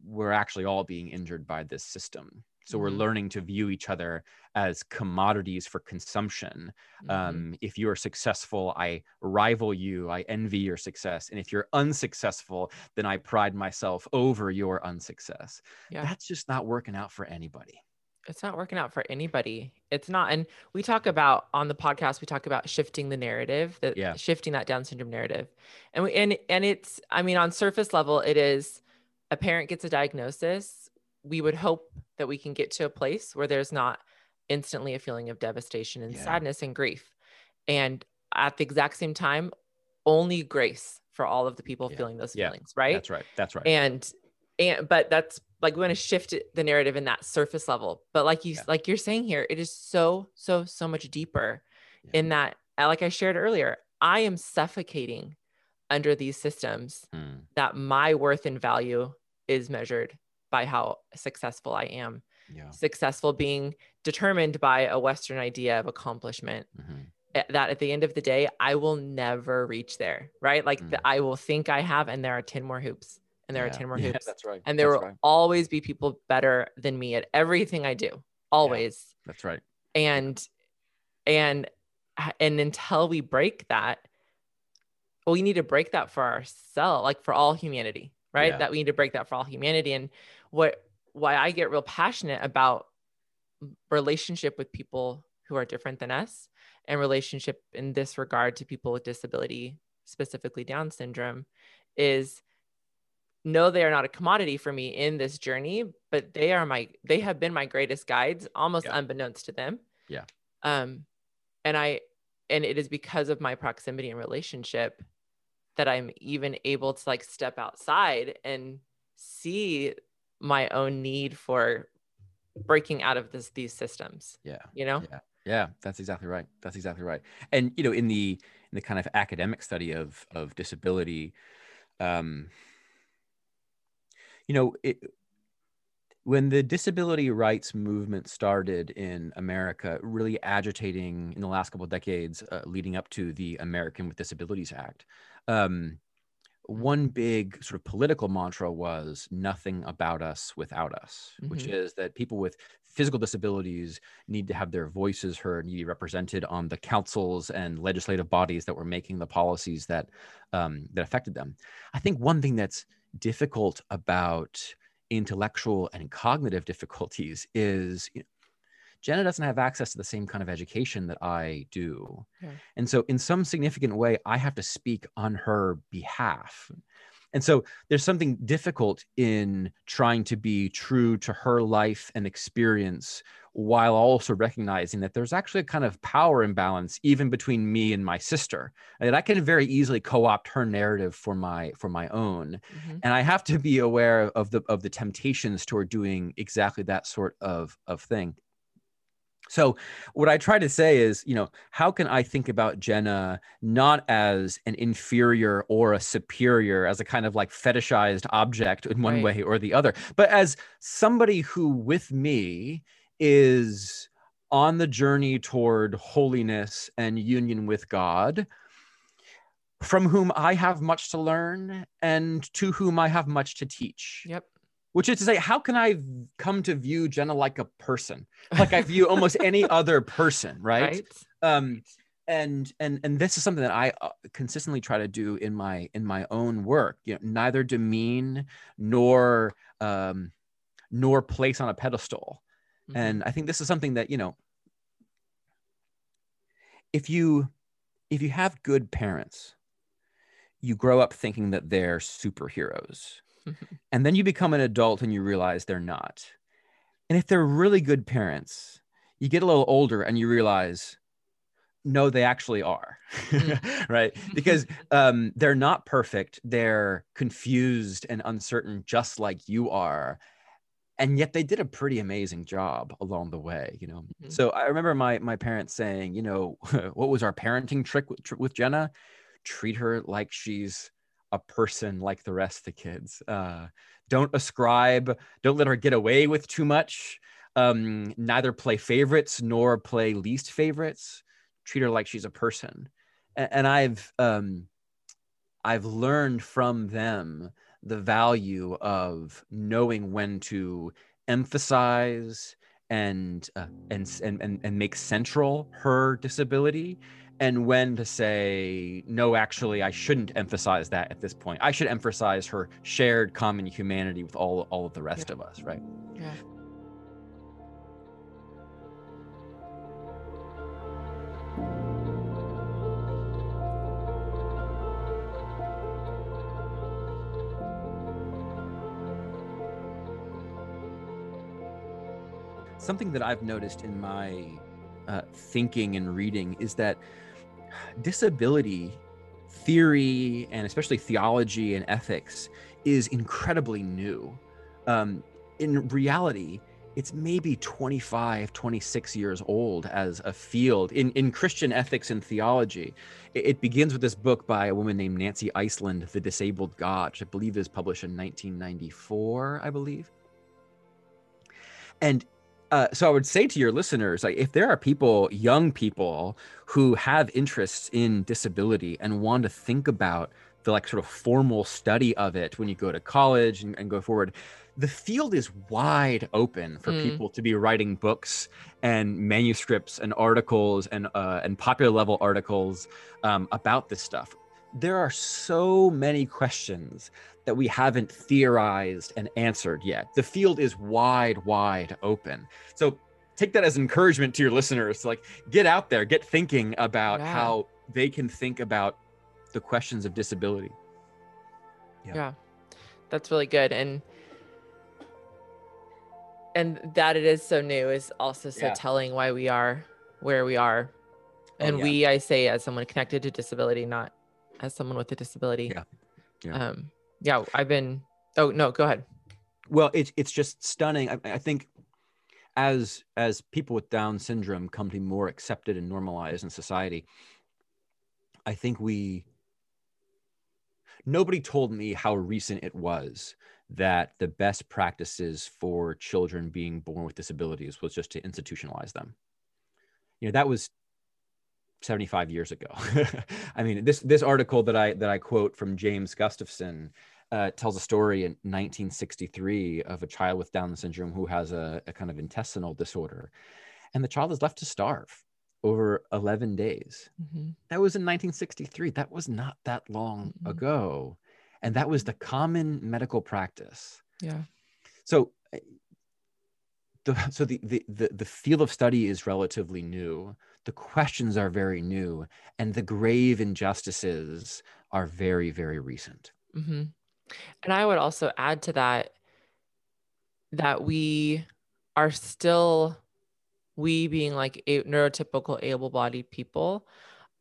we're actually all being injured by this system. So we're Mhm. learning to view each other as commodities for consumption. Mm-hmm. Um, if you are successful, I rival you, I envy your success, and if you're unsuccessful, then I pride myself over your unsuccess. Yeah. That's just not working out for anybody. it's not working out for anybody. It's not. And we talk about on the podcast, we talk about shifting the narrative, that Yeah. shifting that Down syndrome narrative. And we and and it's, I mean, on surface level, it is a parent gets a diagnosis. We would hope that we can get to a place where there's not instantly a feeling of devastation and Yeah. sadness and grief. And at the exact same time, only grace for all of the people Yeah. feeling those Yeah. feelings, right? That's right. That's right. and and but that's like we want to shift the narrative in that surface level but like you like you're saying here it is so so so much deeper in that uh, like i shared earlier i am suffocating under these systems Mm, that my worth and value is measured by how successful i am yeah. successful being determined by a western idea of accomplishment mhm. eh, that at the end of the day i will never reach there right like Mm. the, i will think i have and there are 10 more hoops and there Yeah. are 10 more Yeah, hoops that's right. and there that's will right. always be people better than me at everything I do, always. That's right. And and and until we break that, we need to break that for ourselves, like for all humanity, right? Yeah. That we need to break that for all humanity. And what why I get real passionate about relationship with people who are different than us and relationship in this regard to people with disability, specifically Down syndrome, is no, they are not a commodity for me in this journey, but they are my they have been my greatest guides, almost Yeah. unbeknownst to them. Yeah. Um, and I and it is because of my proximity and relationship that I'm even able to like step outside and see my own need for breaking out of this these systems. Yeah. You know? Yeah. Yeah, that's exactly right. That's exactly right. And you know, in the in the kind of academic study of of disability, um, you know, it, when the disability rights movement started in America, really agitating in the last couple of decades, uh, leading up to the American with Disabilities Act, um, one big sort of political mantra was "nothing about us without us," which Mhm. is that people with physical disabilities need to have their voices heard, need to be represented on the councils and legislative bodies that were making the policies that um, that affected them. I think one thing that's difficult about intellectual and cognitive difficulties is you know, Jenna doesn't have access to the same kind of education that I do. Yeah. And so, in some significant way, I have to speak on her behalf. And so, there's something difficult in trying to be true to her life and experience while also recognizing that there's actually a kind of power imbalance even between me and my sister and i can very easily co-opt her narrative for my for my own Mhm. and i have to be aware of the of the temptations toward doing exactly that sort of of thing so what i try to say is you know how can i think about jenna not as an inferior or a superior as a kind of like fetishized object in one Right. way or the other but as somebody who with me is on the journey toward holiness and union with god from whom I have much to learn and to whom I have much to teach. Yep. Which is to say, how can I come to view Jenna like a person, like I view almost any other person, right? Right. Um, and and and this is something that I uh, consistently try to do in my in my own work. You know, neither demean nor um, nor place on a pedestal. Mhm. And I think this is something that you know, if you if you have good parents, you grow up thinking that they're superheroes. and then you become an adult and you realize they're not. And if they're really good parents, you get a little older and you realize, no, they actually are. right? Because um, they're not perfect. They're confused and uncertain, just like you are. And yet they did a pretty amazing job along the way, you know. Mhm. So I remember my my parents saying, you know, what was our parenting trick with, tr- with Jenna? Treat her like she's a person like the rest of the kids. Uh, don't ascribe, don't let her get away with too much. Um, neither play favorites nor play least favorites. Treat her like she's a person. And, and I've um, I've learned from them the value of knowing when to emphasize and uh, and, and and make central her disability and when to say no actually i shouldn't emphasize that at this point i should emphasize her shared common humanity with all all of the rest Yeah. of us right Yeah. Something that i've noticed in my uh, thinking and reading is that disability theory and especially theology and ethics is incredibly new. Um, in reality it's maybe 25 26 years old as a field. In, in christian ethics and theology it, it begins with this book by a woman named nancy Eiesland the disabled god which i believe is published in 1994 i believe. And uh, so I would say to your listeners, like if there are people, young people, who have interests in disability and want to think about the like sort of formal study of it when you go to college and, and go forward, the field is wide open for Mm. people to be writing books and manuscripts and articles and uh, and popular level articles um, about this stuff. there are so many questions that we haven't theorized and answered yet. The field is wide, wide open. So take that as encouragement to your listeners to like get out there, get thinking about Yeah. how they can think about the questions of disability. Yeah. Yeah. That's really good. And and that it is so new is also so Yeah. telling why we are where we are. Oh, And yeah. we I say as someone connected to disability, not as someone with a disability. Yeah. Yeah. Um yeah, I've been oh no, go ahead. Well, it's it's just stunning. I, I think as as people with Down syndrome come to be more accepted and normalized in society, I think we nobody told me how recent it was that the best practices for children being born with disabilities was just to institutionalize them. You know, that was 75 years ago. I mean, this this article that I that I quote from James Gustafson uh, tells a story in 1963 of a child with Down syndrome who has a, a kind of intestinal disorder, and the child is left to starve over 11 days. Mhm. That was in 1963. That was not that long Mm-mm. ago, and that was the common medical practice. Yeah. So, uh, the so the, the the the field of study is relatively new. The questions are very new, and the grave injustices are very very recent. hmm And I would also add to that that we are still, we being like a, neurotypical able bodied people,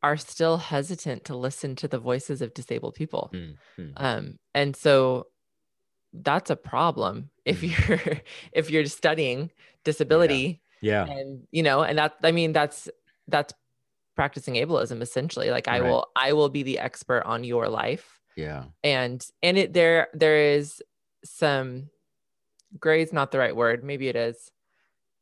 are still hesitant to listen to the voices of disabled people. Mm, mm. Um, and so that's a problem if Mm. you're if you're studying disability Yeah, and you know and that i mean that's that's practicing ableism essentially like i Right. will i will be the expert on your life yeah, and and it there there is some gray is not the right word maybe it is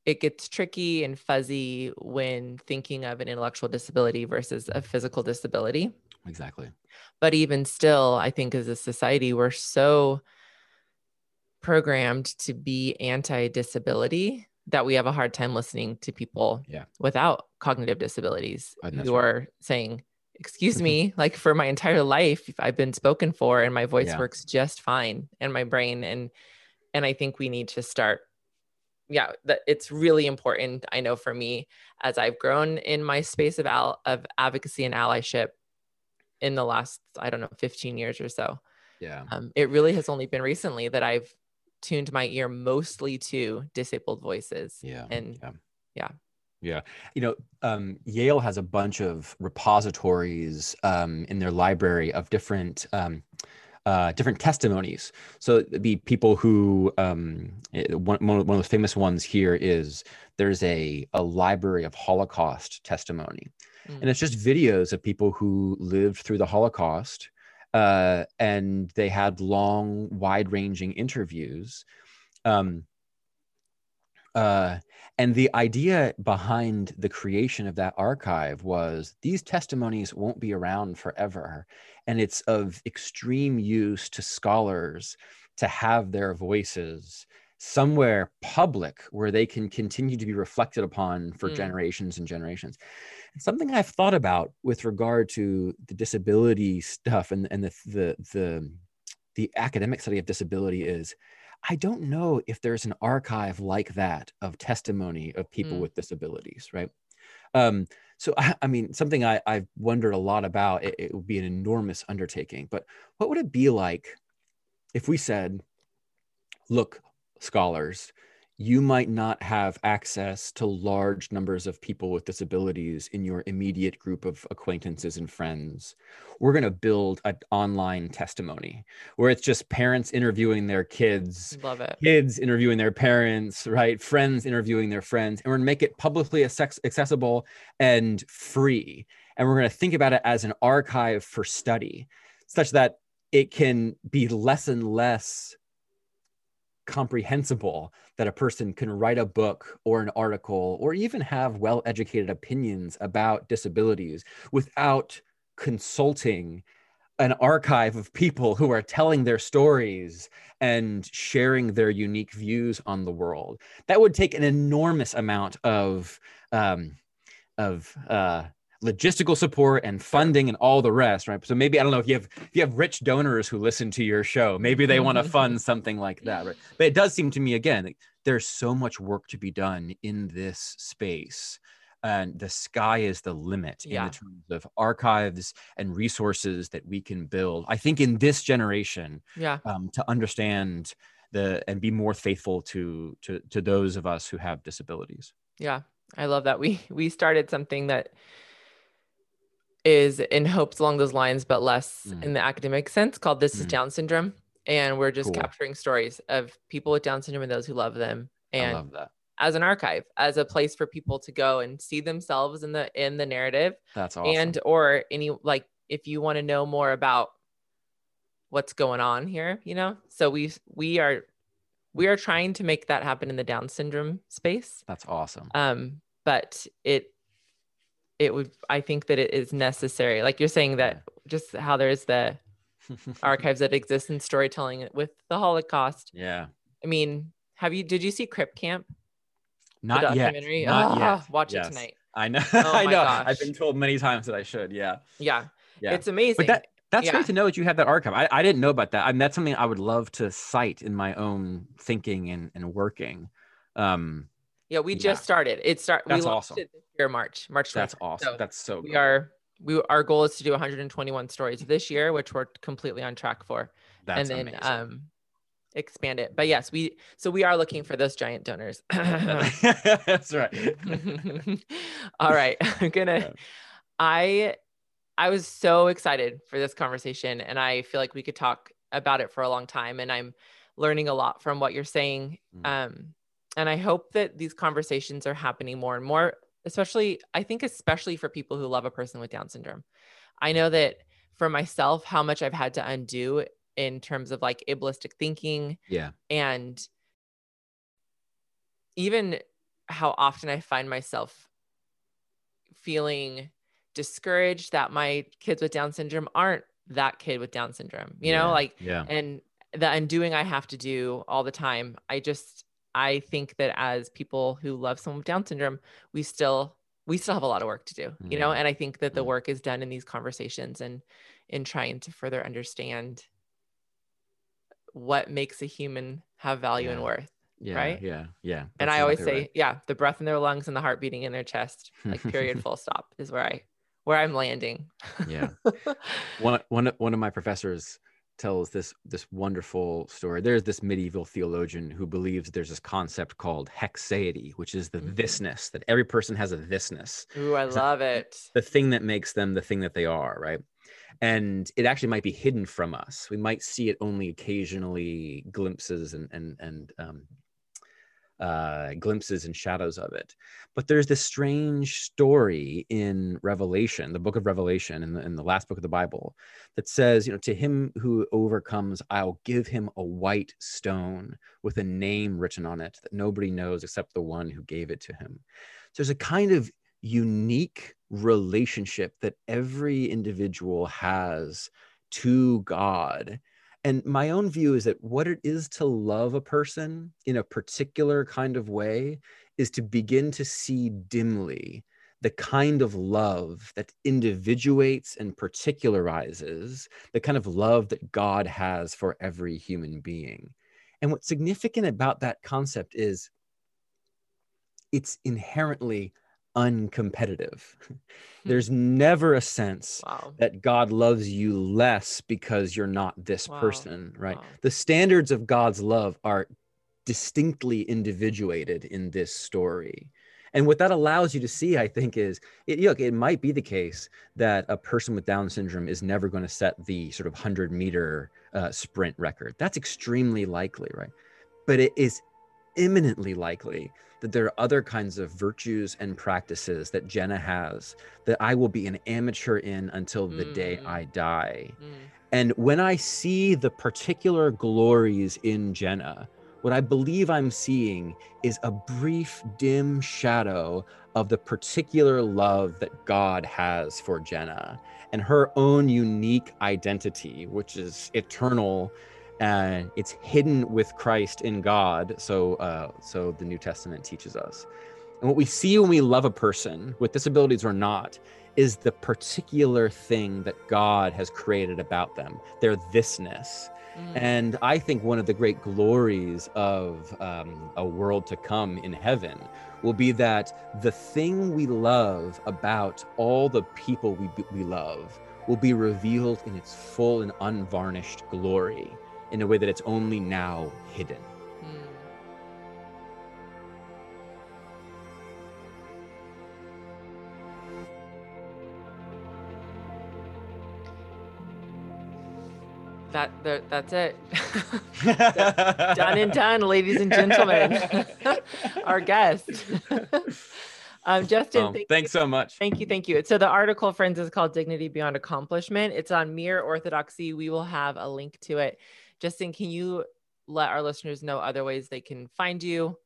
it gets tricky and fuzzy when thinking of an intellectual disability versus a physical disability exactly. but even still i think as a society we're so programmed to be anti-disability that we have a hard time listening to people Yeah. without cognitive disabilities I think that's who right. are saying excuse me like for my entire life i've been spoken for and my voice Yeah. works just fine and my brain and and i think we need to start yeah that it's really important i know for me as i've grown in my space of al- of advocacy and allyship in the last i don't know 15 years or so Yeah, um, it really has only been recently that i've tuned my ear mostly to disabled voices yeah, and yeah, yeah. Yeah. You know, um, Yale has a bunch of repositories um, in their library of different. Um, uh, different testimonies. So be people who um, eh, one, one of the famous ones here is there's a a library of Holocaust testimony, Mm. and it's just videos of people who lived through the Holocaust, uh, and they had long, wide-ranging interviews. Um, uh, and the idea behind the creation of that archive was these testimonies won't be around forever. And it's of extreme use to scholars to have their voices somewhere public where they can continue to be reflected upon for Mm. generations and generations. And something I've thought about with regard to the disability stuff and, and the, the, the, the academic study of disability is I don't know if there's an archive like that of testimony of people Mm. with disabilities, right? Um, so, I, I mean, something I, I've wondered a lot about, it, it would be an enormous undertaking, but what would it be like if we said, look, scholars, you might not have access to large numbers of people with disabilities in your immediate group of acquaintances and friends. We're going to build an online testimony where it's just parents interviewing their kids, love it kids interviewing their parents, right? Friends interviewing their friends, and we're going to make it publicly accessible and free. And we're going to think about it as an archive for study, such that it can be less and less comprehensible that a person can write a book or an article or even have well educated opinions about disabilities without consulting an archive of people who are telling their stories and sharing their unique views on the world. That would take an enormous amount of um, of uh, logistical support and funding and all the rest, right? So maybe I don't know if you have if you have rich donors who listen to your show, maybe they want to fund something like that, right? But it does seem to me again, there's so much work to be done in this space. And the sky is the limit Yeah. in terms of archives and resources that we can build. I think in this generation, Yeah. um, to understand the and be more faithful to to to those of us who have disabilities. Yeah, I love that. We we started something that is in hopes along those lines, but less Mm. in the academic sense, called "This Is Mm. Down Syndrome," and we're just Cool. capturing stories of people with Down syndrome and those who love them, and love as an archive, as a place for people to go and see themselves in the in the narrative, That's awesome. and or any like if you want to know more about what's going on here, you know. So we we are we are trying to make that happen in the Down syndrome space That's awesome. um but it it would i think that it is necessary like you're saying that just how there's the archives that exist in storytelling with the holocaust yeah. i mean have you did you see crip camp the Not yet. Not Ah, yet. watch Yes. it tonight I know. Oh I know. gosh. I've been told many times that I should. Yeah. yeah, Yeah. it's amazing but that that's Yeah. great to know that you have that archive. I, I didn't know about that. I mean, that's something I would love to cite in my own thinking and, and working. Um, yeah we yeah. just started it start we That's launched awesome. it this year march march that's awesome. So that's so we good. are we our goal is to do 121 stories this year which we're completely on track for That's and then amazing. um expand it but yes we so we are looking for those giant donors that's right. all right i'm gonna Yeah. i i was so excited for this conversation and i feel like we could talk about it for a long time and i'm learning a lot from what you're saying Mm. um and i hope that these conversations are happening more and more especially i think especially for people who love a person with down syndrome i know that for myself how much i've had to undo in terms of like ableistic thinking yeah. and even how often I find myself feeling discouraged that my kids with Down syndrome aren't that kid with Down syndrome, you know, Yeah. like, Yeah. and the undoing I have to do all the time. I just, I think that as people who love someone with Down syndrome, we still, we still have a lot of work to do, you know, and I think that the work is done in these conversations and in trying to further understand what makes a human have value and worth. Yeah. right? Yeah. Yeah. And I always say, right. yeah, the breath in their lungs and the heart beating in their chest, like period, full stop, is where I where I'm landing. Yeah. one one one of my professors tells this this wonderful story. There's this medieval theologian who believes there's this concept called haecceity, which is the Mhm. thisness that every person has a thisness, Ooh, I that- love it. the thing that makes them the thing that they are, right? And it actually might be hidden from us. We might see it only occasionally, glimpses and and and um, uh, glimpses and shadows of it. But there's this strange story in Revelation, the book of Revelation, in the, in the last book of the Bible, that says, you know, to him who overcomes, I'll give him a white stone with a name written on it that nobody knows except the one who gave it to him. So there's a kind of unique relationship that every individual has to God. And my own view is that what it is to love a person in a particular kind of way is to begin to see dimly the kind of love that individuates and particularizes the kind of love that God has for every human being. And what's significant about that concept is it's inherently uncompetitive. There's never a sense Wow. that God loves you less because you're not this Wow. person, right? Wow. The standards of God's love are distinctly individuated in this story. And what that allows you to see, I think, is it, look, it might be the case that a person with Down syndrome is never going to set the sort of 100 meter uh, sprint record. That's extremely likely, right? But it is imminently likely that there are other kinds of virtues and practices that Jenna has that I will be an amateur in until the day Mm. I die. Mm. And when I see the particular glories in Jenna, what I believe I'm seeing is a brief, dim shadow of the particular love that God has for Jenna and her own unique identity, which is eternal and it's hidden with Christ in God. So, uh, so the New Testament teaches us. And what we see when we love a person with disabilities or not is the particular thing that God has created about them, their thisness. Mm. And I think one of the great glories of um, a world to come in heaven will be that the thing we love about all the people we, we love will be revealed in its full and unvarnished glory in a way that it's only now hidden. that, that that's it. done and done, ladies and gentlemen. Our guest. um, Justin, um, thank thanks you. so much. Thank you, thank you. So the article, friends, is called "Dignity Beyond Accomplishment." It's on Mere Orthodoxy. We will have a link to it. Justin, can you let our listeners know other ways they can find you?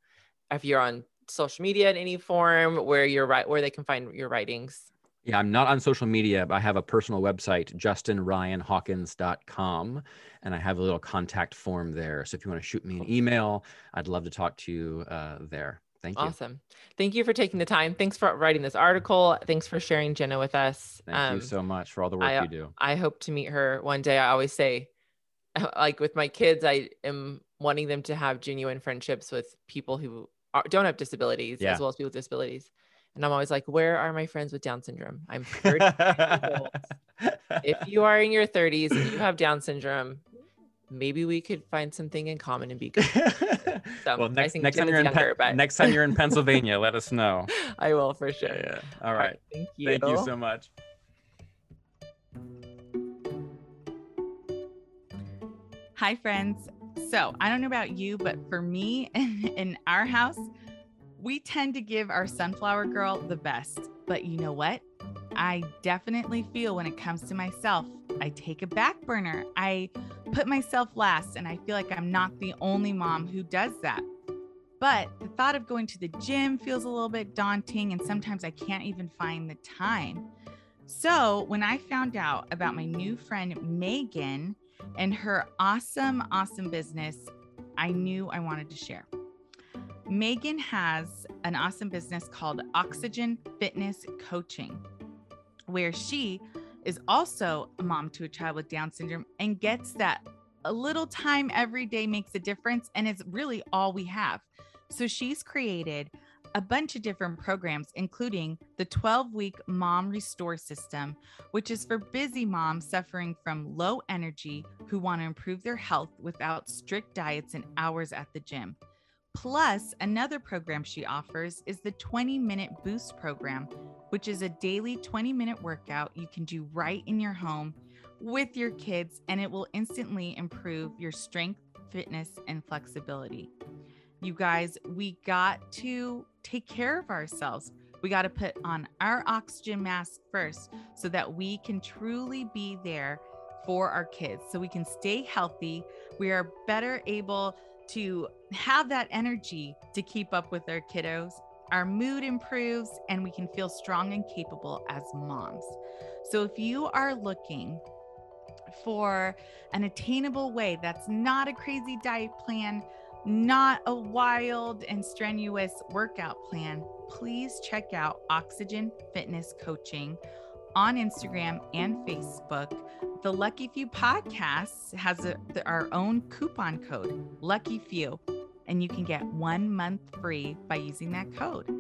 If you're on social media in any form, where you're right, where they can find your writings. Yeah, I'm not on social media, but I have a personal website, justinryanhawkins.com, and I have a little contact form there. So if you want to shoot me an email, I'd love to talk to you uh, there. Thank you. Awesome. Thank you for taking the time. Thanks for writing this article. Thanks for sharing Jenna with us. Thank um, you so much for all the work I, you do. I hope to meet her one day. I always say, like with my kids, I am wanting them to have genuine friendships with people who are, don't have disabilities yeah. as well as people with disabilities. And I'm always like, where are my friends with Down syndrome? I'm 30. If you are in your 30s and you have Down syndrome, maybe we could find something in common and be good. So well, next, next time you're in younger, Pe- next time you're in Pennsylvania, let us know. I will for sure. Yeah, yeah. All, right. All right. Thank you. Thank you so much. Hi, friends. So I don't know about you, but for me in our house, we tend to give our sunflower girl the best. But you know what? I definitely feel when it comes to myself, I take a back burner. I put myself last, and I feel like I'm not the only mom who does that. But the thought of going to the gym feels a little bit daunting, and sometimes I can't even find the time. So, when I found out about my new friend Megan and her awesome, awesome business, I knew I wanted to share. Megan has an awesome business called Oxygen Fitness Coaching, where she is also a mom to a child with Down syndrome and gets that a little time every day makes a difference. And it's really all we have. So she's created a bunch of different programs, including the 12 week Mom Restore System, which is for busy moms suffering from low energy who want to improve their health without strict diets and hours at the gym. Plus, another program she offers is the 20 minute boost program, which is a daily 20 minute workout you can do right in your home with your kids, and it will instantly improve your strength, fitness, and flexibility. You guys, we got to take care of ourselves. We got to put on our oxygen mask first so that we can truly be there for our kids, so we can stay healthy. We are better able to have that energy to keep up with our kiddos. Our mood improves and we can feel strong and capable as moms. So, if you are looking for an attainable way that's not a crazy diet plan, not a wild and strenuous workout plan, please check out Oxygen Fitness Coaching on Instagram and Facebook. The Lucky Few podcast has a, our own coupon code, Lucky Few, and you can get one month free by using that code.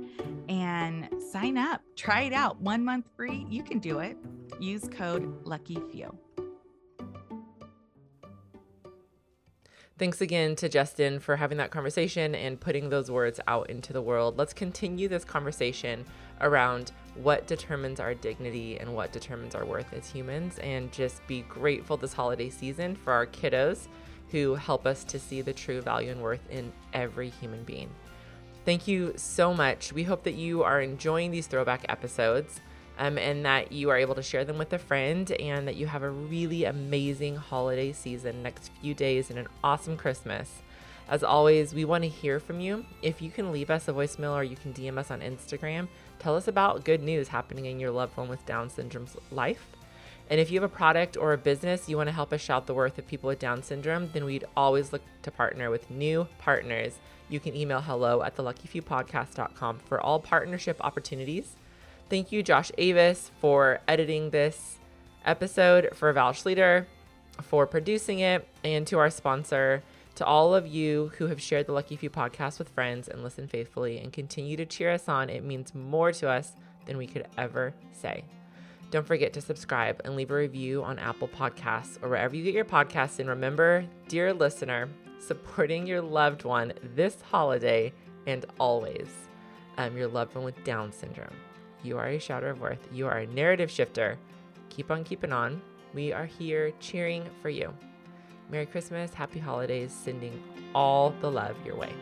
And sign up, try it out. One month free, you can do it. Use code Lucky Few. Thanks again to Justin for having that conversation and putting those words out into the world. Let's continue this conversation around what determines our dignity and what determines our worth as humans, and just be grateful this holiday season for our kiddos who help us to see the true value and worth in every human being. Thank you so much. We hope that you are enjoying these throwback episodes um, and that you are able to share them with a friend and that you have a really amazing holiday season next few days and an awesome Christmas. As always, we want to hear from you. If you can leave us a voicemail or you can DM us on Instagram, tell us about good news happening in your loved one with Down syndrome's life. And if you have a product or a business you want to help us shout the worth of people with Down syndrome, then we'd always look to partner with new partners. You can email hello at the luckyfewpodcast.com for all partnership opportunities. Thank you, Josh Avis, for editing this episode, for Val Schleter, for producing it, and to our sponsor, to all of you who have shared the Lucky Few podcast with friends and listened faithfully and continue to cheer us on. It means more to us than we could ever say. Don't forget to subscribe and leave a review on Apple Podcasts or wherever you get your podcasts. And remember, dear listener, supporting your loved one this holiday and always, um, your loved one with Down syndrome. You are a shouter of worth. You are a narrative shifter. Keep on keeping on. We are here cheering for you. Merry Christmas, Happy Holidays, sending all the love your way.